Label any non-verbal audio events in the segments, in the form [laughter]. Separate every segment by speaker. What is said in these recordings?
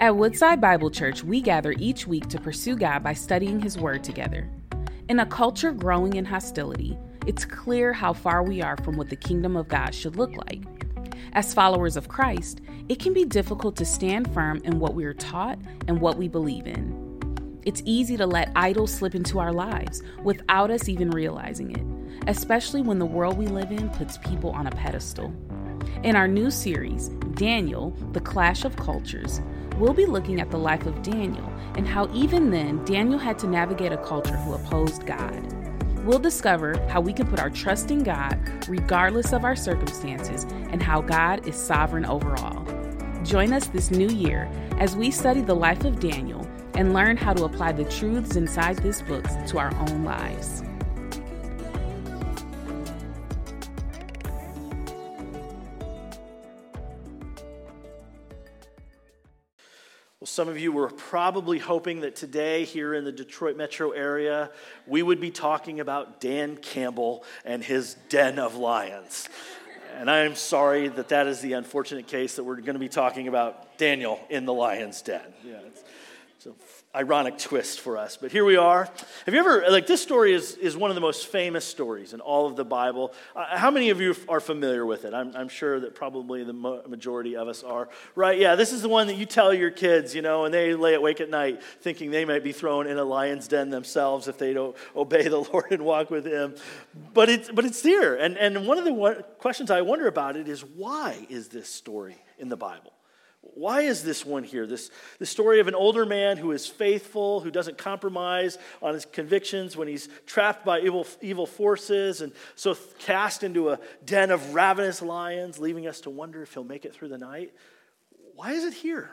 Speaker 1: At Woodside Bible Church, we gather each week to pursue God by studying His Word together. In a culture growing in hostility, it's clear how far we are from what the kingdom of God should look like. As followers of Christ, it can be difficult to stand firm in what we are taught and what we believe in. It's easy to let idols slip into our lives without us even realizing it, especially when the world we live in puts people on a pedestal. In our new series, Daniel, The Clash of Cultures, we'll be looking at the life of Daniel and how even then Daniel had to navigate a culture who opposed God. We'll discover how we can put our trust in God regardless of our circumstances and how God is sovereign over all. Join us this new year as we study the life of Daniel and learn how to apply the truths inside this book to our own lives.
Speaker 2: Some of you were probably hoping that today, here in the Detroit metro area, we would be talking about Dan Campbell and his den of lions. And I am sorry that that is the unfortunate case that we're going to be talking about Daniel in the lion's den. Yeah, it's, it's a ironic twist for us. But here we are. Have you ever, like, this story is, is one of the most famous stories in all of the Bible. Uh, how many of you are familiar with it? I'm, I'm sure that probably the mo- majority of us are. Right? Yeah, this is the one that you tell your kids, you know, and they lay awake at night thinking they might be thrown in a lion's den themselves if they don't [laughs] obey the Lord and walk with Him. But it's, but it's there. And, and one of the questions I wonder about it is why is this story in the Bible? Why is this one here? This, the story of an older man who is faithful, who doesn't compromise on his convictions when he's trapped by evil, evil forces and so cast into a den of ravenous lions, leaving us to wonder if he'll make it through the night. Why is it here?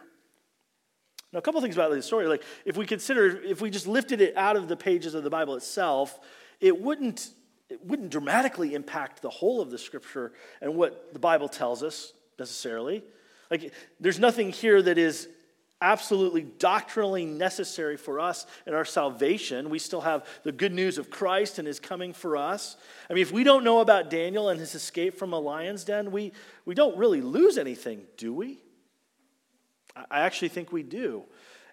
Speaker 2: Now, a couple things about this story. Like, if we consider, if we just lifted it out of the pages of the Bible itself, it wouldn't, it wouldn't dramatically impact the whole of the scripture and what the Bible tells us necessarily. Like, there's nothing here that is absolutely doctrinally necessary for us in our salvation. We still have the good news of Christ and his coming for us. I mean, if we don't know about Daniel and his escape from a lion's den, we, we don't really lose anything, do we? I actually think we do.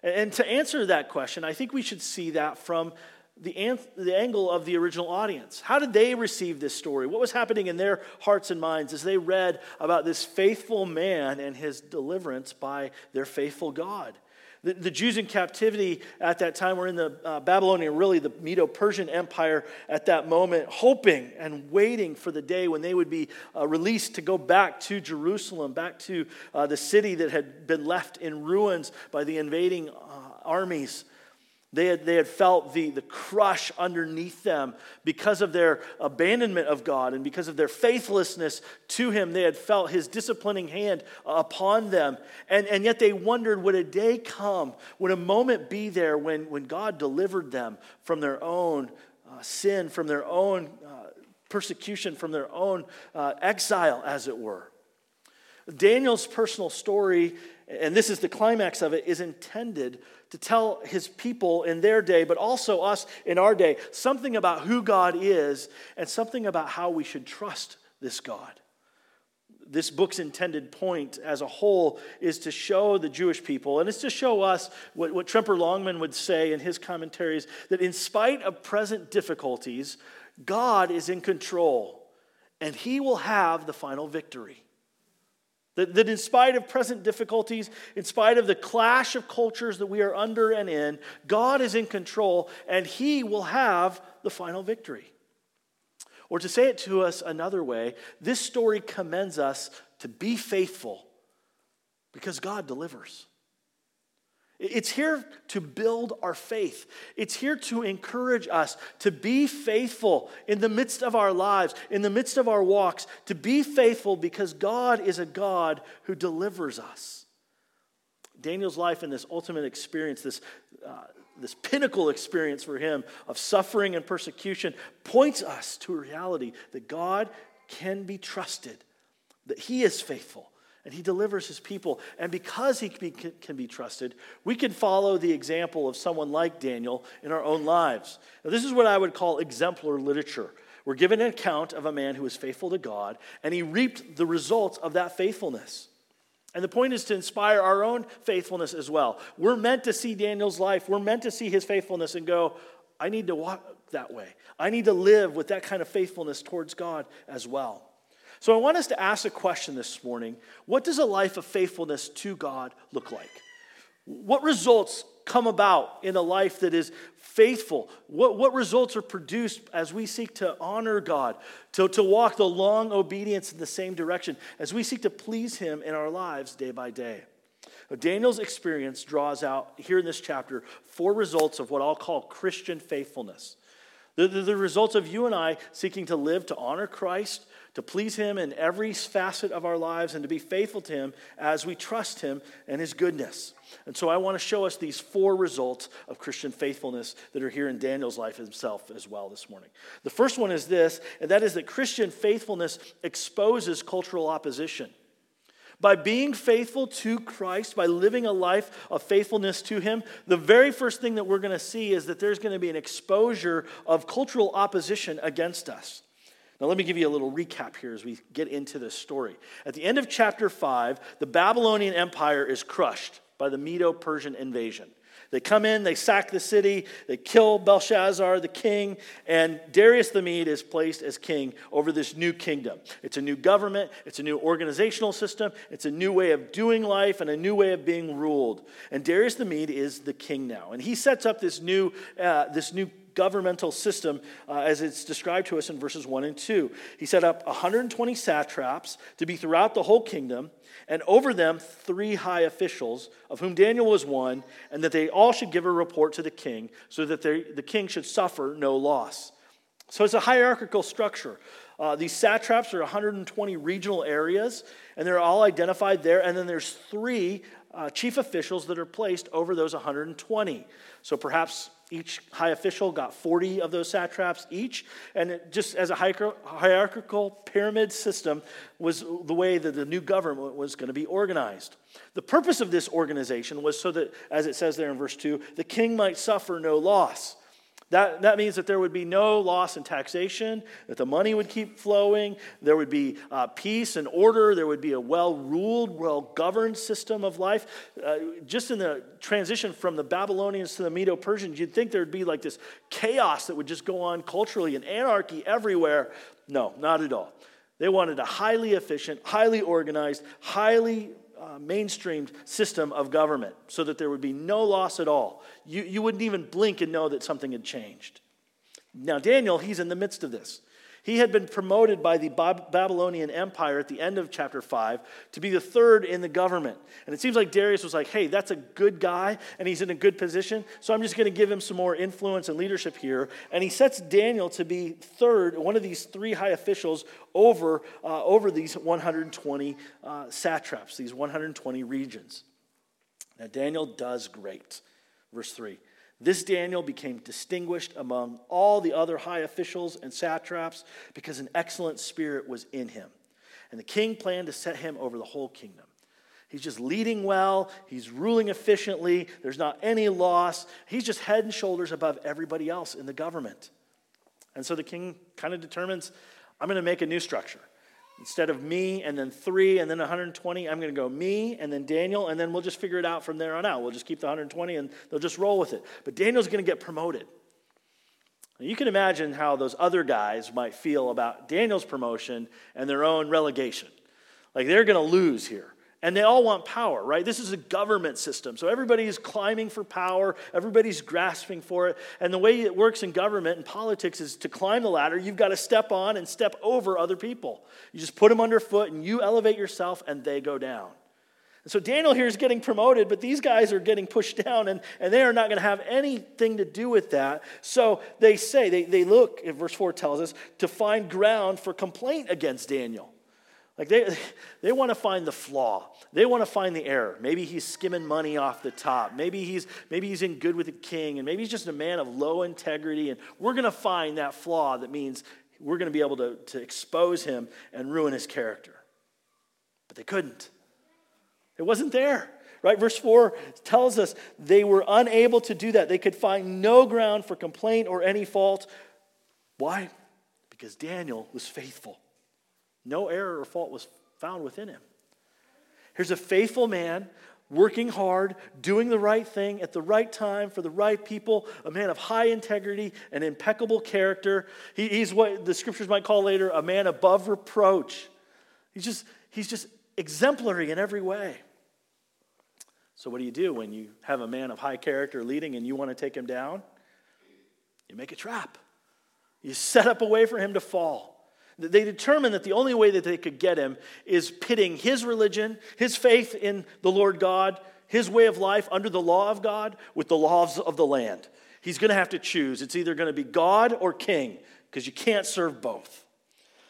Speaker 2: And to answer that question, I think we should see that from the, the angle of the original audience. How did they receive this story? What was happening in their hearts and minds as they read about this faithful man and his deliverance by their faithful God? The, the Jews in captivity at that time were in the uh, Babylonian, really the Medo Persian Empire at that moment, hoping and waiting for the day when they would be uh, released to go back to Jerusalem, back to uh, the city that had been left in ruins by the invading uh, armies. They had, they had felt the, the crush underneath them because of their abandonment of God and because of their faithlessness to Him. They had felt His disciplining hand upon them. And, and yet they wondered would a day come, would a moment be there when, when God delivered them from their own uh, sin, from their own uh, persecution, from their own uh, exile, as it were? Daniel's personal story, and this is the climax of it, is intended to tell his people in their day, but also us in our day, something about who God is and something about how we should trust this God. This book's intended point as a whole is to show the Jewish people, and it's to show us what, what Tremper Longman would say in his commentaries that in spite of present difficulties, God is in control and he will have the final victory. That, that in spite of present difficulties, in spite of the clash of cultures that we are under and in, God is in control and He will have the final victory. Or to say it to us another way, this story commends us to be faithful because God delivers. It's here to build our faith. It's here to encourage us to be faithful in the midst of our lives, in the midst of our walks, to be faithful because God is a God who delivers us. Daniel's life and this ultimate experience, this, uh, this pinnacle experience for him of suffering and persecution, points us to a reality that God can be trusted, that He is faithful and he delivers his people. And because he can be trusted, we can follow the example of someone like Daniel in our own lives. Now, this is what I would call exemplar literature. We're given an account of a man who was faithful to God, and he reaped the results of that faithfulness. And the point is to inspire our own faithfulness as well. We're meant to see Daniel's life, we're meant to see his faithfulness and go, I need to walk that way. I need to live with that kind of faithfulness towards God as well. So I want us to ask a question this morning What does a life of faithfulness to God look like? What results come about in a life that is faithful? What, what results are produced as we seek to honor God, to, to walk the long obedience in the same direction, as we seek to please Him in our lives day by day? Daniel's experience draws out here in this chapter four results of what I'll call Christian faithfulness. The, the, the, results of you and I seeking to live to honor Christ, to please Him in every facet of our lives, and to be faithful to Him as we trust Him and His goodness. And so I want to show us these four results of Christian faithfulness that are here in Daniel's life himself as well this morning. The first one is this, and that is that Christian faithfulness exposes cultural opposition. By being faithful to Christ, by living a life of faithfulness to Him, the very first thing that we're going to see is that there's going to be an exposure of cultural opposition against us. Now, let me give you a little recap here as we get into this story. At the end of chapter 5, the Babylonian Empire is crushed by the Medo Persian invasion. They come in, they sack the city, they kill Belshazzar, the king, and Darius the Mede is placed as king over this new kingdom. It's a new government, it's a new organizational system, it's a new way of doing life, and a new way of being ruled. And Darius the Mede is the king now. And he sets up this new, uh, this new governmental system uh, as it's described to us in verses 1 and 2. He set up 120 satraps to be throughout the whole kingdom and over them three high officials, of whom Daniel was one, and that they all should give a report to the king, so that the king should suffer no loss. So it's a hierarchical structure. Uh, these satraps are 120 regional areas, and they're all identified there. And then there's three uh, chief officials that are placed over those 120. So perhaps each high official got 40 of those satraps each. And just as a hierarchical pyramid system was the way that the new government was going to be organized. The purpose of this organization was so that, as it says there in verse 2, the king might suffer no loss. That, that means that there would be no loss in taxation, that the money would keep flowing, there would be uh, peace and order, there would be a well ruled, well governed system of life. Uh, just in the transition from the Babylonians to the Medo Persians, you'd think there'd be like this chaos that would just go on culturally and anarchy everywhere. No, not at all. They wanted a highly efficient, highly organized, highly uh, mainstreamed system of government so that there would be no loss at all. You, you wouldn't even blink and know that something had changed. Now, Daniel, he's in the midst of this. He had been promoted by the Babylonian Empire at the end of chapter 5 to be the third in the government. And it seems like Darius was like, hey, that's a good guy, and he's in a good position, so I'm just going to give him some more influence and leadership here. And he sets Daniel to be third, one of these three high officials over, uh, over these 120 uh, satraps, these 120 regions. Now, Daniel does great. Verse 3. This Daniel became distinguished among all the other high officials and satraps because an excellent spirit was in him. And the king planned to set him over the whole kingdom. He's just leading well, he's ruling efficiently, there's not any loss. He's just head and shoulders above everybody else in the government. And so the king kind of determines I'm going to make a new structure. Instead of me and then three and then 120, I'm going to go me and then Daniel, and then we'll just figure it out from there on out. We'll just keep the 120 and they'll just roll with it. But Daniel's going to get promoted. You can imagine how those other guys might feel about Daniel's promotion and their own relegation. Like they're going to lose here. And they all want power, right? This is a government system. So everybody's climbing for power, everybody's grasping for it. And the way it works in government and politics is to climb the ladder, you've got to step on and step over other people. You just put them underfoot and you elevate yourself and they go down. And so Daniel here is getting promoted, but these guys are getting pushed down and, and they are not going to have anything to do with that. So they say, they, they look, verse 4 tells us, to find ground for complaint against Daniel. Like they, they want to find the flaw. They want to find the error. Maybe he's skimming money off the top. Maybe he's, maybe he's in good with the king. And maybe he's just a man of low integrity. And we're going to find that flaw that means we're going to be able to, to expose him and ruin his character. But they couldn't. It wasn't there. Right? Verse 4 tells us they were unable to do that. They could find no ground for complaint or any fault. Why? Because Daniel was faithful. No error or fault was found within him. Here's a faithful man working hard, doing the right thing at the right time for the right people, a man of high integrity and impeccable character. He, he's what the scriptures might call later a man above reproach. He's just, he's just exemplary in every way. So, what do you do when you have a man of high character leading and you want to take him down? You make a trap. You set up a way for him to fall. They determined that the only way that they could get him is pitting his religion, his faith in the Lord God, his way of life under the law of God with the laws of the land. He's going to have to choose. It's either going to be God or king because you can't serve both.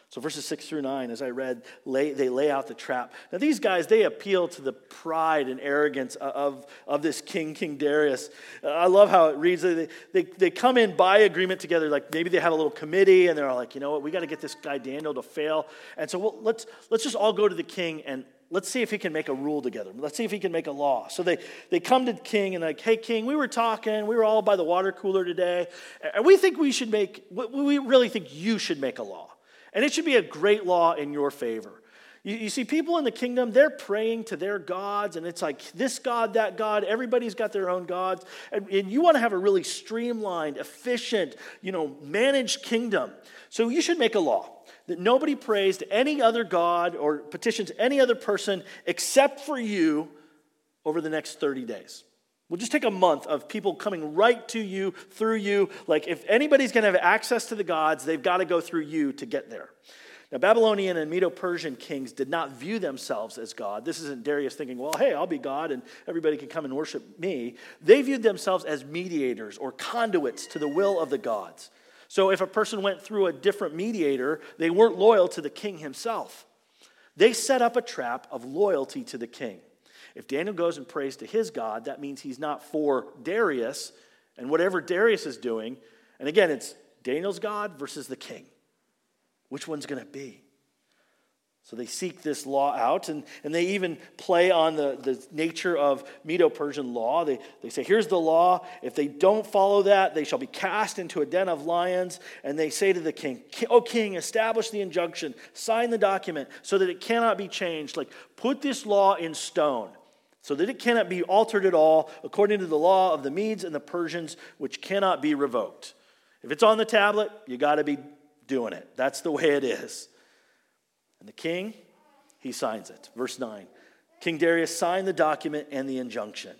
Speaker 2: So, verses 6 through 9, as I read, lay, they lay out the trap. Now, these guys, they appeal to the pride and arrogance of, of this king, King Darius. Uh, I love how it reads. They, they, they come in by agreement together, like maybe they have a little committee and they're like, you know what, we got to get this guy Daniel to fail. And so, let's, let's just all go to the king and let's see if he can make a rule together. Let's see if he can make a law. So they, they come to the king and like, hey, king, we were talking. We were all by the water cooler today. And we think we should make, we really think you should make a law. And it should be a great law in your favor. You, you, see, people in the kingdom, they're praying to their gods, and it's like this God, that God, everybody's got their own gods. And, and you want to have a really streamlined, efficient, you know, managed kingdom. So you should make a law that nobody prays to any other God or petitions any other person except for you over the next 30 days. We'll just take a month of people coming right to you, through you. Like, if anybody's going to have access to the gods, they've got to go through you to get there. Now, Babylonian and Medo Persian kings did not view themselves as God. This isn't Darius thinking, well, hey, I'll be God and everybody can come and worship me. They viewed themselves as mediators or conduits to the will of the gods. So, if a person went through a different mediator, they weren't loyal to the king himself. They set up a trap of loyalty to the king. If Daniel goes and prays to his God, that means he's not for Darius and whatever Darius is doing. And again, it's Daniel's God versus the king. Which one's going to be? So they seek this law out, and, and they even play on the, the nature of Medo Persian law. They, they say, Here's the law. If they don't follow that, they shall be cast into a den of lions. And they say to the king, O oh, king, establish the injunction, sign the document so that it cannot be changed. Like, put this law in stone so that it cannot be altered at all according to the law of the Medes and the Persians, which cannot be revoked. If it's on the tablet, you got to be doing it. That's the way it is. And the king, he signs it. Verse 9 King Darius signed the document and the injunction.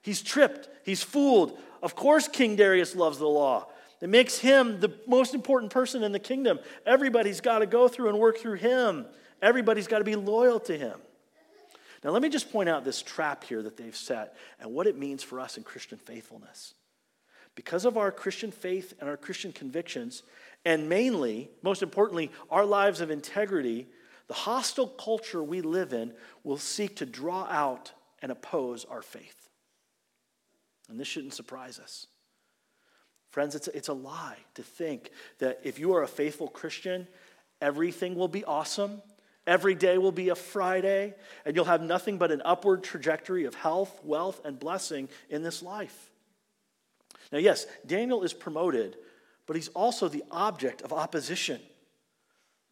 Speaker 2: He's tripped, he's fooled. Of course, King Darius loves the law. It makes him the most important person in the kingdom. Everybody's got to go through and work through him, everybody's got to be loyal to him. Now, let me just point out this trap here that they've set and what it means for us in Christian faithfulness. Because of our Christian faith and our Christian convictions, and mainly, most importantly, our lives of integrity, the hostile culture we live in will seek to draw out and oppose our faith. And this shouldn't surprise us. Friends, it's a, it's a lie to think that if you are a faithful Christian, everything will be awesome Every day will be a Friday, and you'll have nothing but an upward trajectory of health, wealth, and blessing in this life. Now, yes, Daniel is promoted, but he's also the object of opposition.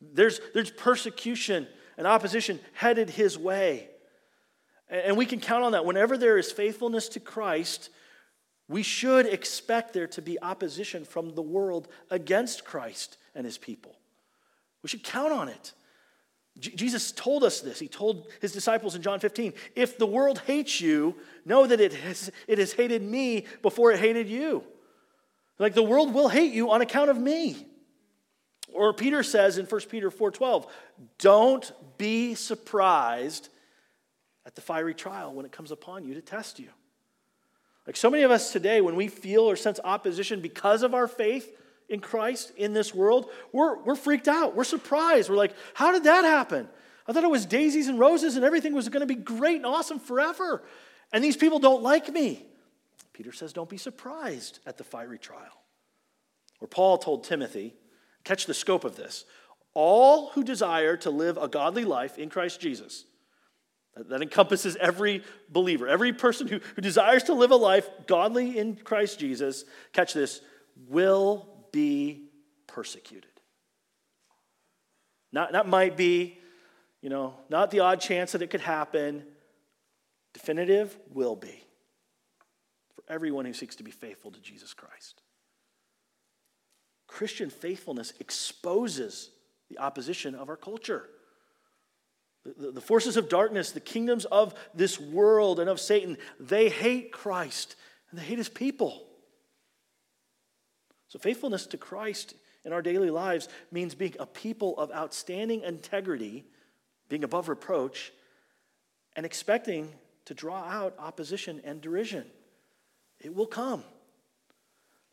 Speaker 2: There's, there's persecution and opposition headed his way. And we can count on that. Whenever there is faithfulness to Christ, we should expect there to be opposition from the world against Christ and his people. We should count on it. Jesus told us this. He told his disciples in John 15 if the world hates you, know that it has, it has hated me before it hated you. Like the world will hate you on account of me. Or Peter says in 1 Peter 4:12, don't be surprised at the fiery trial when it comes upon you to test you. Like so many of us today, when we feel or sense opposition because of our faith, in Christ in this world, we're, we're freaked out. We're surprised. We're like, how did that happen? I thought it was daisies and roses and everything was going to be great and awesome forever. And these people don't like me. Peter says, don't be surprised at the fiery trial. Or Paul told Timothy, catch the scope of this. All who desire to live a godly life in Christ Jesus, that encompasses every believer, every person who, who desires to live a life godly in Christ Jesus, catch this, will be persecuted. Not, that might be, You know, not the odd chance that it could happen. Definitive will be for everyone who seeks to be faithful to Jesus Christ. Christian faithfulness exposes the opposition of our culture. The, the, forces of darkness, the kingdoms of this world and of Satan, they hate Christ and they hate his people. So, faithfulness to Christ in our daily lives means being a people of outstanding integrity, being above reproach, and expecting to draw out opposition and derision. It will come.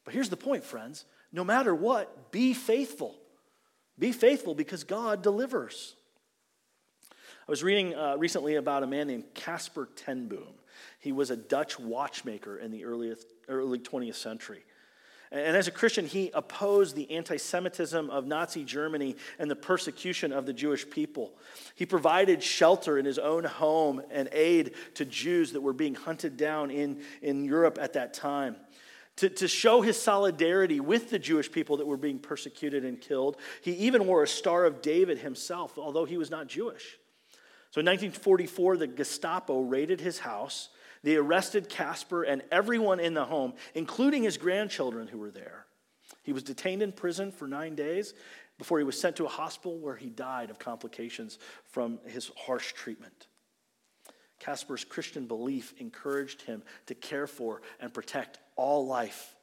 Speaker 2: But here's the point, friends no matter what, be faithful. Be faithful because God delivers. I was reading uh, recently about a man named Casper ten Boom. He was a Dutch watchmaker in the early, early 20th century. And as a Christian, he opposed the anti Semitism of Nazi Germany and the persecution of the Jewish people. He provided shelter in his own home and aid to Jews that were being hunted down in, in Europe at that time. To, to show his solidarity with the Jewish people that were being persecuted and killed, he even wore a Star of David himself, although he was not Jewish. So in 1944, the Gestapo raided his house they arrested Casper and everyone in the home, including his grandchildren who were there. He was detained in prison for nine days before he was sent to a hospital where he died of complications from his harsh treatment. Casper's Christian belief encouraged him to care for and protect all life,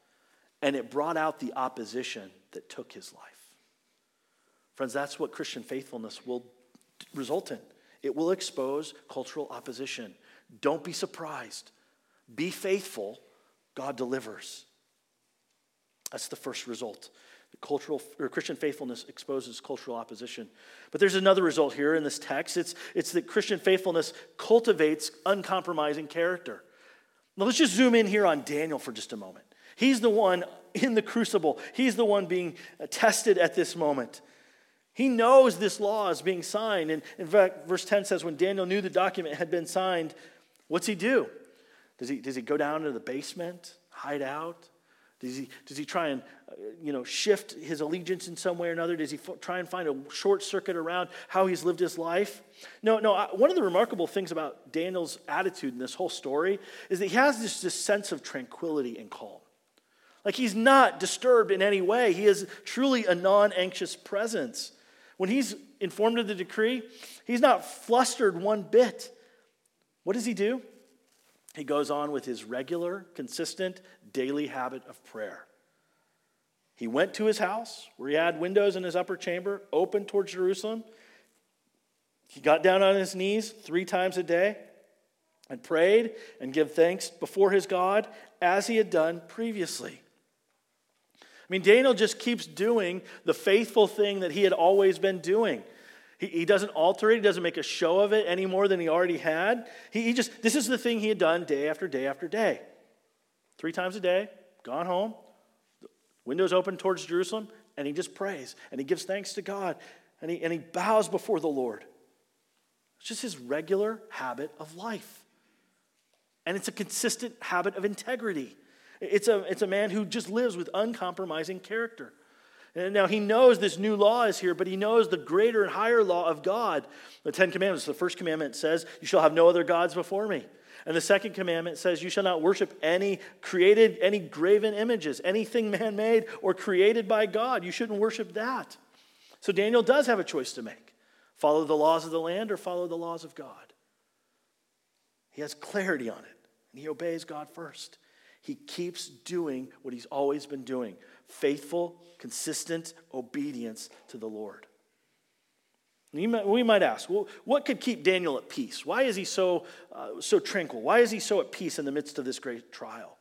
Speaker 2: and it brought out the opposition that took his life. Friends, that's what Christian faithfulness will result in. It will expose cultural opposition. Don't be surprised. Be faithful. God delivers. That's the first result. The cultural or Christian faithfulness exposes cultural opposition. But there's another result here in this text. It's, it's that Christian faithfulness cultivates uncompromising character. Now let's just zoom in here on Daniel for just a moment. He's the one in the crucible. He's the one being tested at this moment. He knows this law is being signed. And in fact, verse 10 says, when Daniel knew the document had been signed, What's he do? Does he, does he go down to the basement, hide out? Does he, does he try and uh, you know, shift his allegiance in some way or another? Does he f- try and find a short circuit around how he's lived his life? No, no. I, one of the remarkable things about Daniel's attitude in this whole story is that he has this, this sense of tranquility and calm. Like he's not disturbed in any way. He is truly a non anxious presence. When he's informed of the decree, he's not flustered one bit. What does he do? He goes on with his regular, consistent, daily habit of prayer. He went to his house where he had windows in his upper chamber open towards Jerusalem. He got down on his knees three times a day and prayed and give thanks before his God as he had done previously. I mean, Daniel just keeps doing the faithful thing that he had always been doing. He, he doesn't alter it, he doesn't make a show of it any more than he already had. He, he just, this is the thing he had done day after day after day. Three times a day, gone home, windows open towards Jerusalem, and he just prays and he gives thanks to God and he, and he bows before the Lord. It's just his regular habit of life. And it's a consistent habit of integrity. It's a, it's a man who just lives with uncompromising character. And now he knows this new law is here, but he knows the greater and higher law of God. The Ten Commandments, the first commandment says, You shall have no other gods before me. And the second commandment says, You shall not worship any created, any graven images, anything man made or created by God. You shouldn't worship that. So Daniel does have a choice to make follow the laws of the land or follow the laws of God. He has clarity on it, and he obeys God first. He keeps doing what he's always been doing faithful, consistent obedience to the Lord. We might ask, well, what could keep Daniel at peace? Why is he so, uh, so tranquil? Why is he so at peace in the midst of this great trial?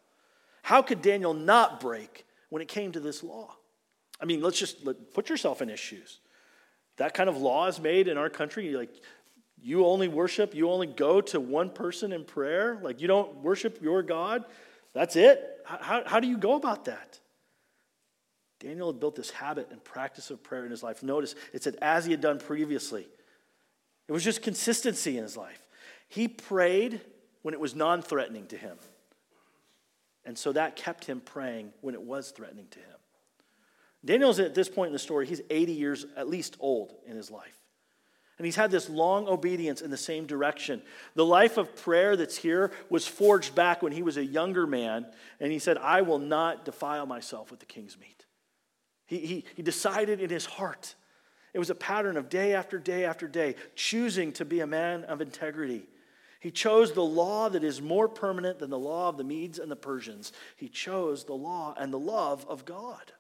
Speaker 2: How could Daniel not break when it came to this law? I mean, let's just let, put yourself in his shoes. That kind of law is made in our country. Like, you only worship, you only go to one person in prayer. Like, you don't worship your God. That's it. How, how do you go about that? Daniel had built this habit and practice of prayer in his life. Notice it said, as he had done previously. It was just consistency in his life. He prayed when it was non threatening to him. And so that kept him praying when it was threatening to him. Daniel's at this point in the story, he's 80 years at least old in his life. And he's had this long obedience in the same direction. The life of prayer that's here was forged back when he was a younger man, and he said, I will not defile myself with the king's meat. He, he, he decided in his heart. It was a pattern of day after day after day, choosing to be a man of integrity. He chose the law that is more permanent than the law of the Medes and the Persians. He chose the law and the love of God.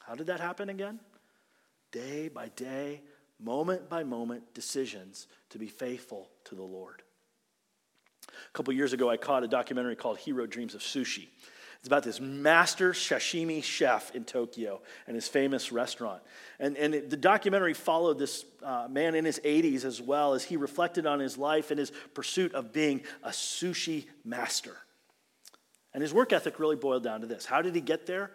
Speaker 2: How did that happen again? Day by day, moment by moment decisions to be faithful to the Lord. A couple years ago, I caught a documentary called Jiro Dreams of Sushi. It's about this master sashimi chef in Tokyo and his famous restaurant. And, and it, the documentary followed this uh, man in his 80s as well as he reflected on his life and his pursuit of being a sushi master. And his work ethic really boiled down to this. How did he get there?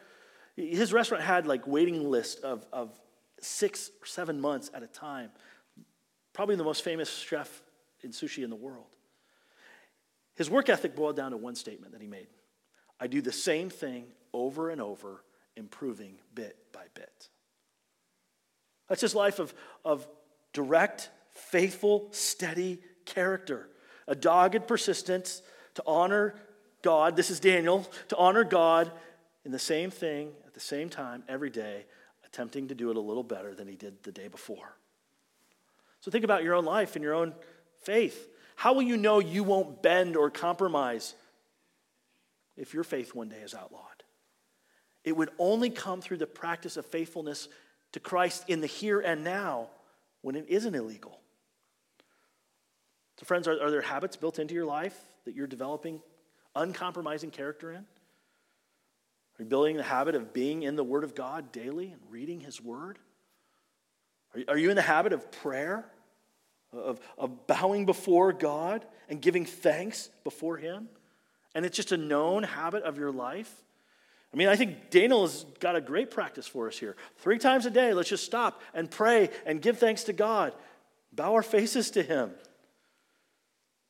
Speaker 2: His restaurant had like waiting list of, of six or seven months at a time. Probably the most famous chef in sushi in the world. His work ethic boiled down to one statement that he made. I do the same thing over and over, improving bit by bit. That's his life of, of direct, faithful, steady character. A dogged persistence to honor God. This is Daniel, to honor God in the same thing at the same time every day, attempting to do it a little better than he did the day before. So think about your own life and your own faith. How will you know you won't bend or compromise if your faith one day is outlawed. It would only come through the practice of faithfulness to Christ in the here and now when it isn't illegal. So, friends, are, are there habits built into your life that you're developing uncompromising character in? Are you building the habit of being in the Word of God daily and reading His Word? Are you in the habit of prayer, of, of bowing before God and giving thanks before Him? And it's just a known habit of your life. I mean, I think Daniel has got a great practice for us here. Three times a day, let's just stop and pray and give thanks to God, bow our faces to Him.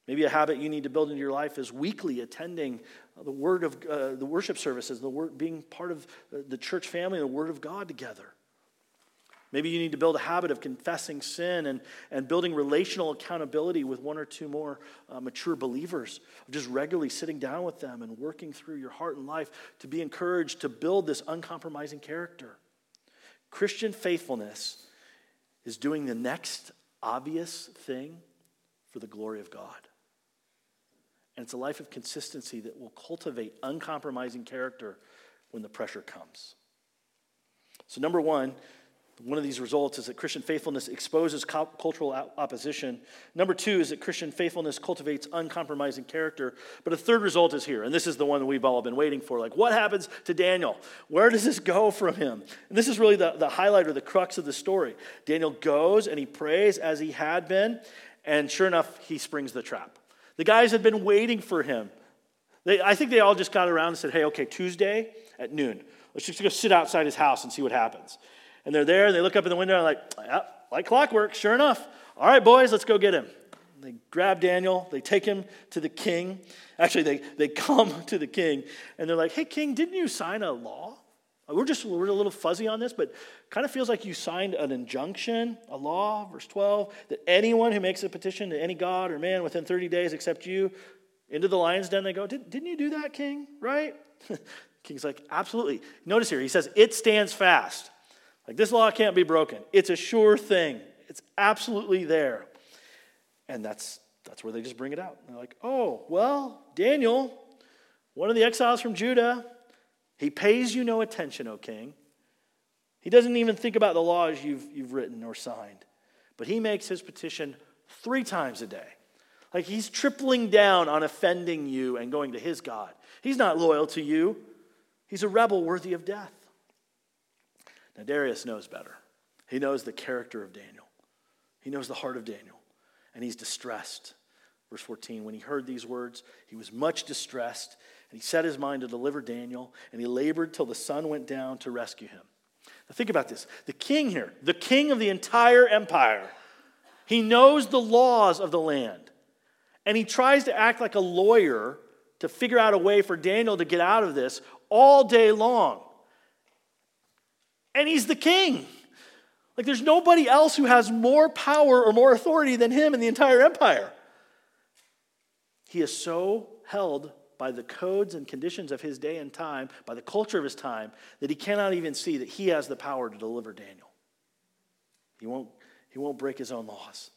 Speaker 2: Maybe a habit you need to build into your life is weekly attending the word of uh, the worship services, the word, being part of the church family, the Word of God together. Maybe you need to build a habit of confessing sin and, and building relational accountability with one or two more uh, mature believers, just regularly sitting down with them and working through your heart and life to be encouraged to build this uncompromising character. Christian faithfulness is doing the next obvious thing for the glory of God. And it's a life of consistency that will cultivate uncompromising character when the pressure comes. So, number one, one of these results is that Christian faithfulness exposes cultural opposition. Number two is that Christian faithfulness cultivates uncompromising character. But a third result is here, and this is the one that we've all been waiting for. Like, what happens to Daniel? Where does this go from him? And this is really the, the highlight or the crux of the story. Daniel goes and he prays as he had been, and sure enough, he springs the trap. The guys had been waiting for him. They, I think they all just got around and said, hey, okay, Tuesday at noon, let's just go sit outside his house and see what happens. And they're there and they look up in the window and like, yeah, like like clockwork, sure enough. All right, boys, let's go get him. They grab Daniel, they take him to the king. Actually, they, they [laughs] come to the king and they're like, hey, king, didn't you sign a law? We're just we're a little fuzzy on this, but kind of feels like you signed an injunction, a law, verse 12, that anyone who makes a petition to any god or man within 30 days except you, into the lion's den they go, Did, Didn't you do that, king? Right? [laughs] King's like, Absolutely. Notice here, he says, It stands fast. Like this law can't be broken. It's a sure thing. It's absolutely there. And that's that's where they just bring it out. They're like, "Oh, well, Daniel, one of the exiles from Judah, he pays you no attention, O king. He doesn't even think about the laws you've, you've written or signed. But he makes his petition three times a day. Like he's tripling down on offending you and going to his God. He's not loyal to you, he's a rebel worthy of death. Now, Darius knows better. He knows the character of Daniel, he knows the heart of Daniel, and he's distressed. Verse 14, when he heard these words, he was much distressed, and he set his mind to deliver Daniel, and he labored till the sun went down to rescue him. Now, think about this the king here, the king of the entire empire, he knows the laws of the land, and he tries to act like a lawyer to figure out a way for Daniel to get out of this all day long and he's the king. Like there's nobody else who has more power or more authority than him in the entire empire. He is so held by the codes and conditions of his day and time, by the culture of his time, that he cannot even see that he has the power to deliver Daniel. He won't, he won't break his own laws.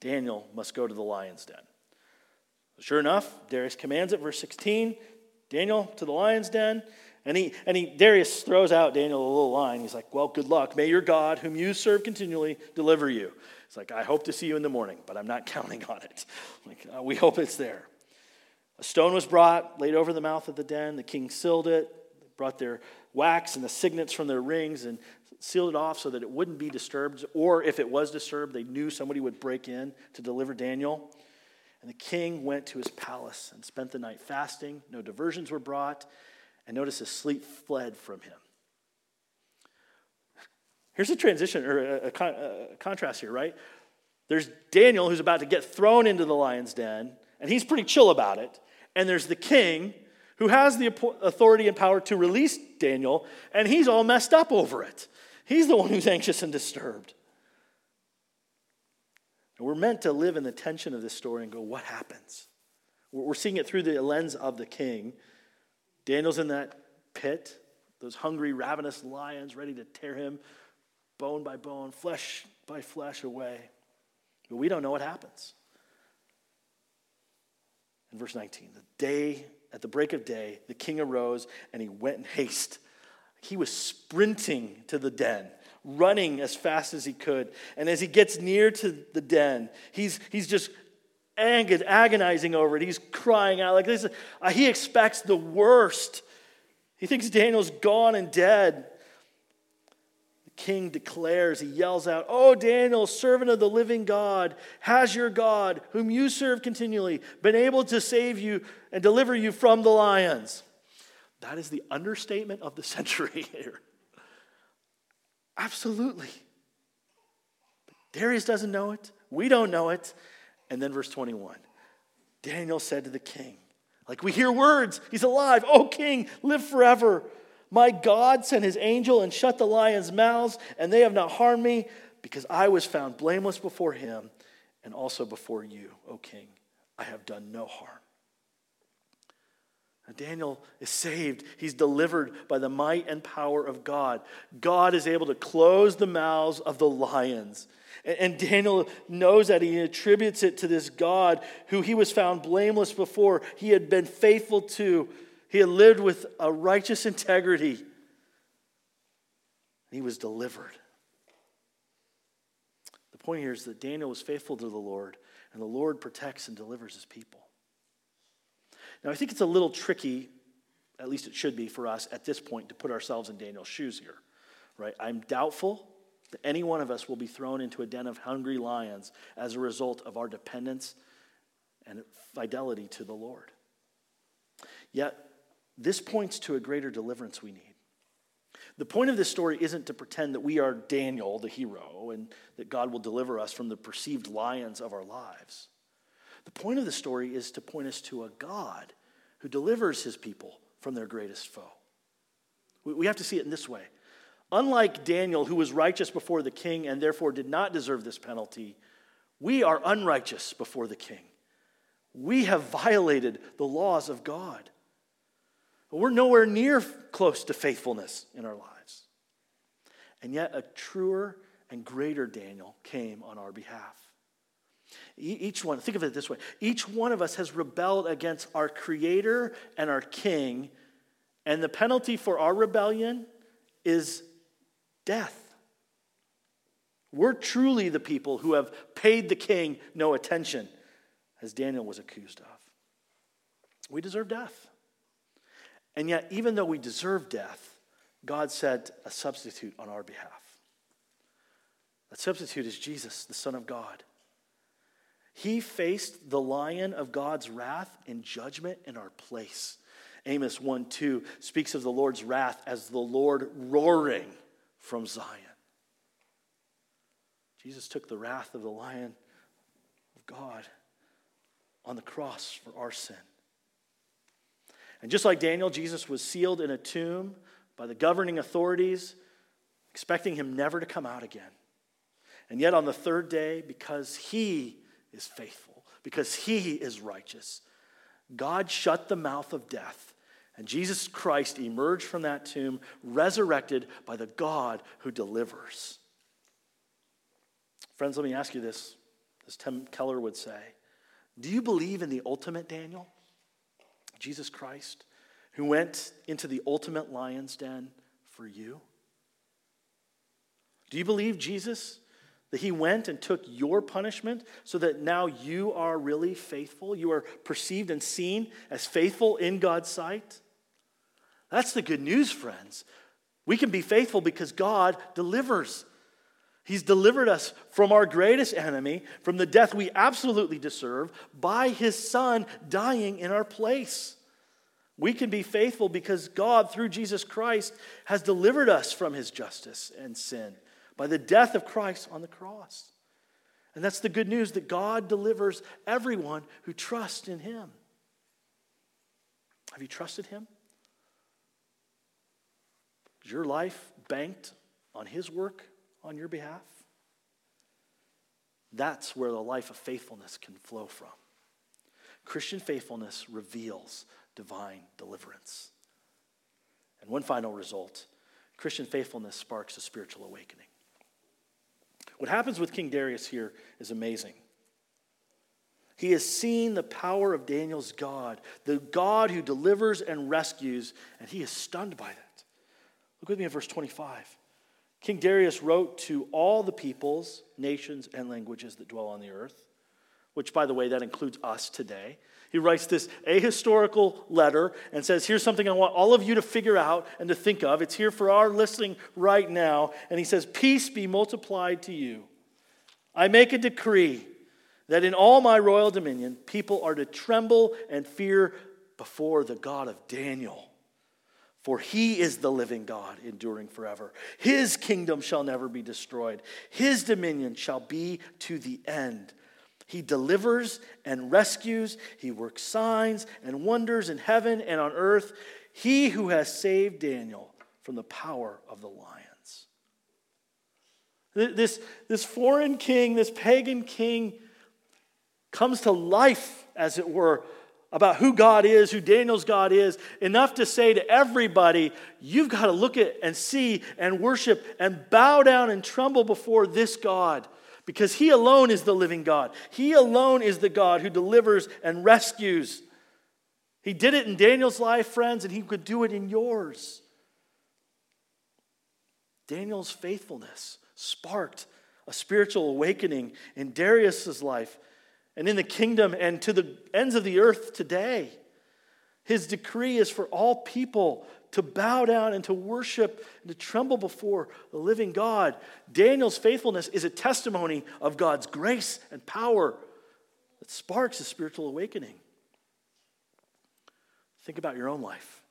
Speaker 2: Daniel must go to the lion's den. Sure enough, Darius commands it, verse 16 Daniel to the lion's den. And he, and he, Darius throws out Daniel a little line. He's like, Well, good luck. May your God, whom you serve continually, deliver you. It's like, I hope to see you in the morning, but I'm not [laughs] counting on it. Like, uh, we hope it's there. A stone was brought, laid over the mouth of the den. The king sealed it, brought their wax and the signets from their rings, and sealed it off so that it wouldn't be disturbed. Or if it was disturbed, they knew somebody would break in to deliver Daniel. And the king went to his palace and spent the night fasting. No diversions were brought. And notice his sleep fled from him. Here's a transition or a, a, contrast here, right? There's Daniel who's about to get thrown into the lion's den, and he's pretty chill about it. And there's the king who has the authority and power to release Daniel, and he's all messed up over it. He's the one who's anxious and disturbed. And we're meant to live in the tension of this story and go, what happens? We're seeing it through the lens of the king. Daniel's in that pit, those hungry, ravenous lions ready to tear him bone by bone, flesh by flesh away. But we don't know what happens. In verse 19, the day, at the break of day, the king arose and he went in haste. He was sprinting to the den running as fast as he could. And as he gets near to the den, he's, he's just agonizing over it. He's crying out like this. Uh, he expects the worst. He thinks Daniel's gone and dead. The king declares, he yells out, Oh, Daniel, servant of the living God, has your God, whom you serve continually, been able to save you and deliver you from the lions? That is the understatement of the [laughs] century here. Absolutely. But Darius doesn't know it. We don't know it. And then verse 21 Daniel said to the king, like we hear words, he's alive. Oh, king, live forever. My God sent his angel and shut the lions' mouths, and they have not harmed me, because I was found blameless before him and also before you, O king. I have done no harm. Daniel is saved. He's delivered by the might and power of God. God is able to close the mouths of the lions. And Daniel knows that he attributes it to this God who he was found blameless before. He had been faithful to, he had lived with a righteous integrity. He was delivered. The point here is that Daniel was faithful to the Lord, and the Lord protects and delivers his people. Now, I think it's a little tricky, at least it should be for us at this point, to put ourselves in Daniel's shoes here, right? I'm doubtful that any one of us will be thrown into a den of hungry lions as a result of our dependence and fidelity to the Lord. Yet, this points to a greater deliverance we need. The point of this story isn't to pretend that we are Daniel, the hero, and that God will deliver us from the perceived lions of our lives. The point of the story is to point us to a God who delivers his people from their greatest foe. We have to see it in this way. Unlike Daniel, who was righteous before the king and therefore did not deserve this penalty, we are unrighteous before the king. We have violated the laws of God. We're nowhere near close to faithfulness in our lives. And yet, a truer and greater Daniel came on our behalf. Each one, think of it this way each one of us has rebelled against our Creator and our King, and the penalty for our rebellion is death. We're truly the people who have paid the King no attention, as Daniel was accused of. We deserve death. And yet, even though we deserve death, God sent a substitute on our behalf. That substitute is Jesus, the Son of God. He faced the lion of God's wrath and judgment in our place. Amos 1 2 speaks of the Lord's wrath as the Lord roaring from Zion. Jesus took the wrath of the lion of God on the cross for our sin. And just like Daniel, Jesus was sealed in a tomb by the governing authorities expecting him never to come out again. And yet, on the third day, because he is faithful, because he is righteous, God shut the mouth of death. And Jesus Christ emerged from that tomb, resurrected by the God who delivers. Friends, let me ask you this, as Tim Keller would say Do you believe in the ultimate Daniel, Jesus Christ, who went into the ultimate lion's den for you? Do you believe Jesus that he went and took your punishment so that now you are really faithful? You are perceived and seen as faithful in God's sight? That's the good news, friends. We can be faithful because God delivers. He's delivered us from our greatest enemy, from the death we absolutely deserve, by his son dying in our place. We can be faithful because God, through Jesus Christ, has delivered us from his justice and sin by the death of Christ on the cross. And that's the good news that God delivers everyone who trusts in Him. Have you trusted Him? Is your life banked on His work on your behalf? That's where the life of faithfulness can flow from. Christian faithfulness reveals divine deliverance. And one final result Christian faithfulness sparks a spiritual awakening. What happens with King Darius here is amazing. He has seen the power of Daniel's God, the God who delivers and rescues, and he is stunned by that. Look with me at verse 25. King Darius wrote to all the peoples, nations, and languages that dwell on the earth, which, by the way, that includes us today. He writes this ahistorical letter and says, Here's something I want all of you to figure out and to think of. It's here for our listening right now. And he says, Peace be multiplied to you. I make a decree that in all my royal dominion, people are to tremble and fear before the God of Daniel. For he is the living God, enduring forever. His kingdom shall never be destroyed, his dominion shall be to the end. He delivers and rescues. He works signs and wonders in heaven and on earth. He who has saved Daniel from the power of the lions. This, this foreign king, this pagan king, comes to life, as it were, about who God is, who Daniel's God is, enough to say to everybody, you've got to look at and see and worship and bow down and tremble before this God because He alone is the living God. He alone is the God who delivers and rescues. He did it in Daniel's life, friends, and He could do it in yours. Daniel's faithfulness sparked a spiritual awakening in Darius's life and in the kingdom and to the ends of the earth today. His decree is for all people to bow down and to worship and to tremble before the living God. Daniel's faithfulness is a testimony of God's grace and power that sparks a spiritual awakening. Think about your own life.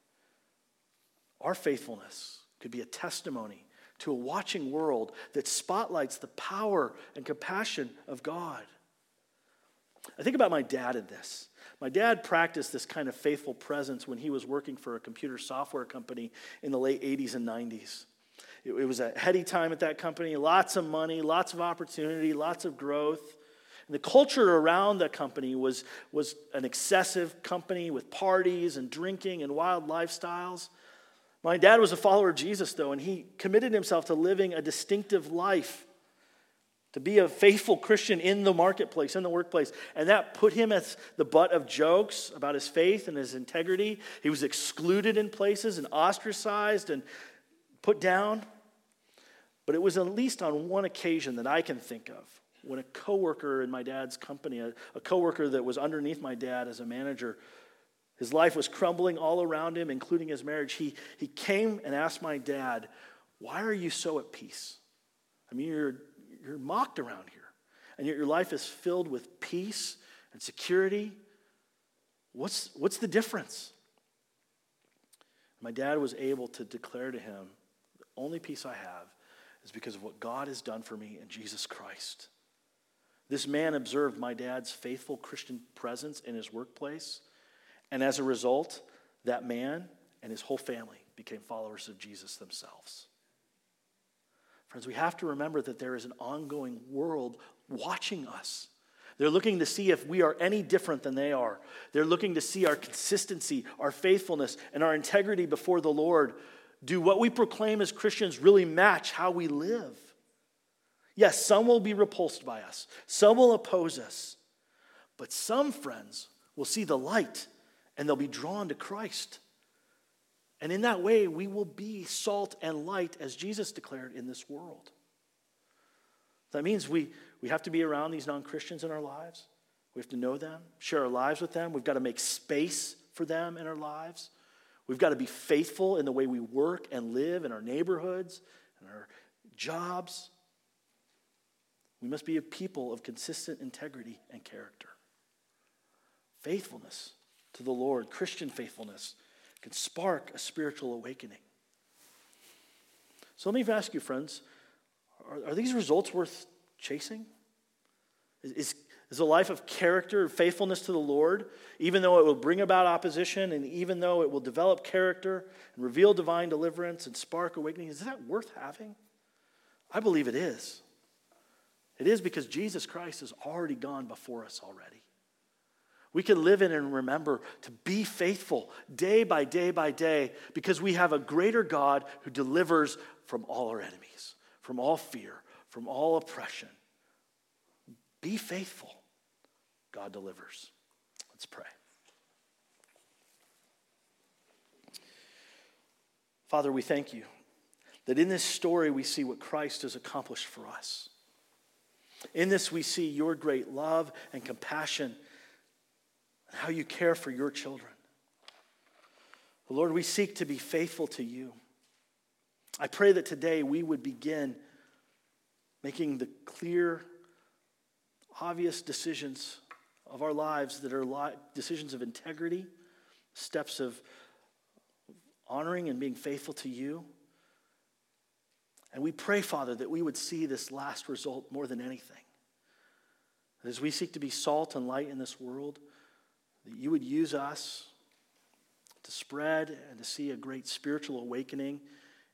Speaker 2: Our faithfulness could be a testimony to a watching world that spotlights the power and compassion of God. I think about my dad in this. My dad practiced this kind of faithful presence when he was working for a computer software company in the late 80s and 90s. It, it was a heady time at that company, lots of money, lots of opportunity, lots of growth. And the culture around that company was, was an excessive company with parties and drinking and wild lifestyles. My dad was a follower of Jesus, though, and he committed himself to living a distinctive life to be a faithful Christian in the marketplace, in the workplace. And that put him as the butt of jokes about his faith and his integrity. He was excluded in places and ostracized and put down. But it was at least on one occasion that I can think of when a coworker in my dad's company, a, a coworker that was underneath my dad as a manager, his life was crumbling all around him, including his marriage. He, he came and asked my dad, Why are you so at peace? I mean, you're you're mocked around here. And yet your life is filled with peace and security. What's, what's the difference? My dad was able to declare to him, the only peace I have is because of what God has done for me in Jesus Christ. This man observed my dad's faithful Christian presence in his workplace, and as a result, that man and his whole family became followers of Jesus themselves. Friends, we have to remember that there is an ongoing world watching us. They're looking to see if we are any different than they are. They're looking to see our consistency, our faithfulness, and our integrity before the Lord. Do what we proclaim as Christians really match how we live? Yes, some will be repulsed by us, some will oppose us, but some friends will see the light and they'll be drawn to Christ. And in that way, we will be salt and light as Jesus declared in this world. That means we, we have to be around these non Christians in our lives. We have to know them, share our lives with them. We've got to make space for them in our lives. We've got to be faithful in the way we work and live in our neighborhoods and our jobs. We must be a people of consistent integrity and character. Faithfulness to the Lord, Christian faithfulness, can spark a spiritual awakening. So let me ask you, friends are, are these results worth chasing? Is, is, is a life of character and faithfulness to the Lord, even though it will bring about opposition and even though it will develop character and reveal divine deliverance and spark awakening, is that worth having? I believe it is. It is because Jesus Christ has already gone before us already. We can live in and remember to be faithful day by day by day because we have a greater God who delivers from all our enemies, from all fear, from all oppression. Be faithful. God delivers. Let's pray. Father, we thank you that in this story we see what Christ has accomplished for us. In this, we see your great love and compassion and how you care for your children. Lord, we seek to be faithful to you. I pray that today we would begin making the clear, obvious decisions of our lives that are decisions of integrity, steps of honoring and being faithful to you. And we pray, Father, that we would see this last result more than anything. As we seek to be salt and light in this world, that you would use us to spread and to see a great spiritual awakening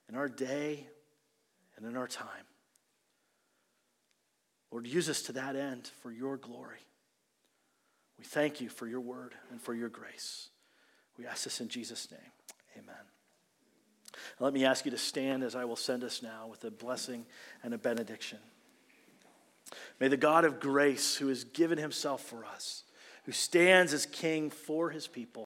Speaker 2: in our day and in our time. Lord, use us to that end for your glory. We thank you for your word and for your grace. We ask this in Jesus' name. Amen. Let me ask you to stand as I will send us now with a blessing and a benediction. May the God of grace, who has given himself for us, who stands as king for his people.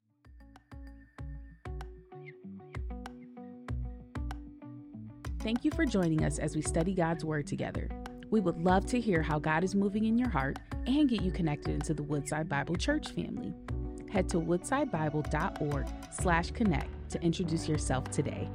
Speaker 1: Thank you for joining us as we study God's Word together. We would love to hear how God is moving in your heart and get you connected into the Woodside Bible Church family. Head to woodsidebible.org slash connect to introduce yourself today.